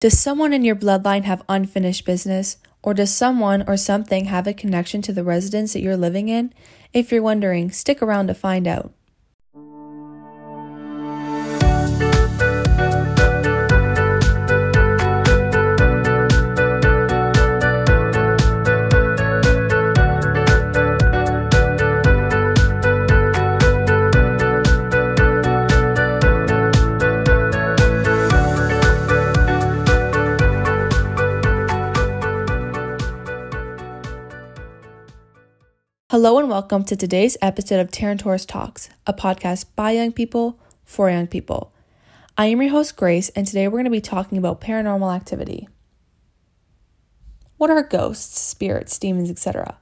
Does someone in your bloodline have unfinished business? Or does someone or something have a connection to the residence that you're living in? If you're wondering, stick around to find out. Hello and welcome to today's episode of Tarantoris Talks, a podcast by young people for young people. I am your host, Grace, and today we're going to be talking about paranormal activity. What are ghosts, spirits, demons, etc.?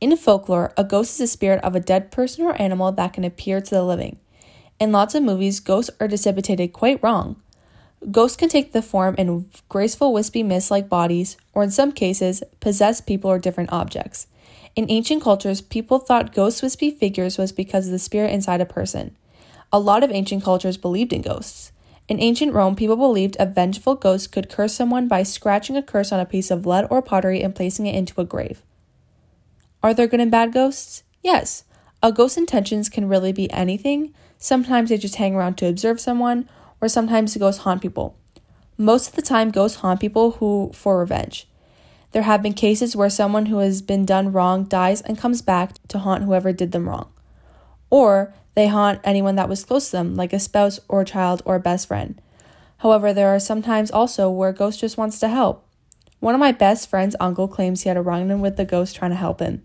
In folklore, a ghost is a spirit of a dead person or animal that can appear to the living. In lots of movies, ghosts are depicted quite wrong. Ghosts can take the form in graceful, wispy mist like bodies, or in some cases, possess people or different objects. In ancient cultures, people thought ghost wispy figures was because of the spirit inside a person. A lot of ancient cultures believed in ghosts. In ancient Rome, people believed a vengeful ghost could curse someone by scratching a curse on a piece of lead or pottery and placing it into a grave. Are there good and bad ghosts? Yes. A ghost's intentions can really be anything. Sometimes they just hang around to observe someone, or sometimes the ghosts haunt people. Most of the time, ghosts haunt people who for revenge. There have been cases where someone who has been done wrong dies and comes back to haunt whoever did them wrong. Or they haunt anyone that was close to them, like a spouse or a child or a best friend. However, there are sometimes also where a ghost just wants to help. One of my best friend's uncle claims he had a run in with the ghost trying to help him.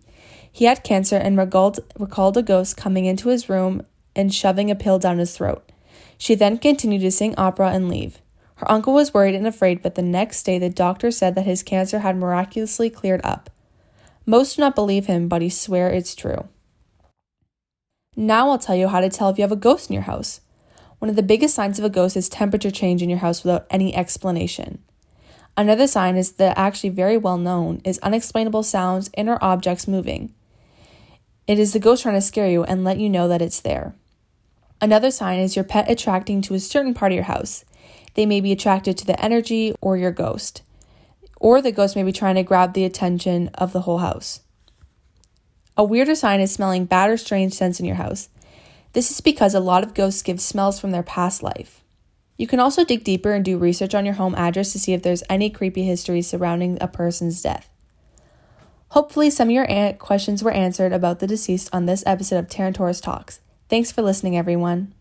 He had cancer and recalled, recalled a ghost coming into his room and shoving a pill down his throat. She then continued to sing opera and leave. Her uncle was worried and afraid, but the next day the doctor said that his cancer had miraculously cleared up. Most do not believe him, but he swear it's true. Now I'll tell you how to tell if you have a ghost in your house. One of the biggest signs of a ghost is temperature change in your house without any explanation. Another sign is that actually very well known is unexplainable sounds and or objects moving. It is the ghost trying to scare you and let you know that it's there. Another sign is your pet attracting to a certain part of your house. They may be attracted to the energy or your ghost. Or the ghost may be trying to grab the attention of the whole house. A weirder sign is smelling bad or strange scents in your house. This is because a lot of ghosts give smells from their past life. You can also dig deeper and do research on your home address to see if there's any creepy history surrounding a person's death. Hopefully, some of your questions were answered about the deceased on this episode of Tarantoris Talks. Thanks for listening, everyone.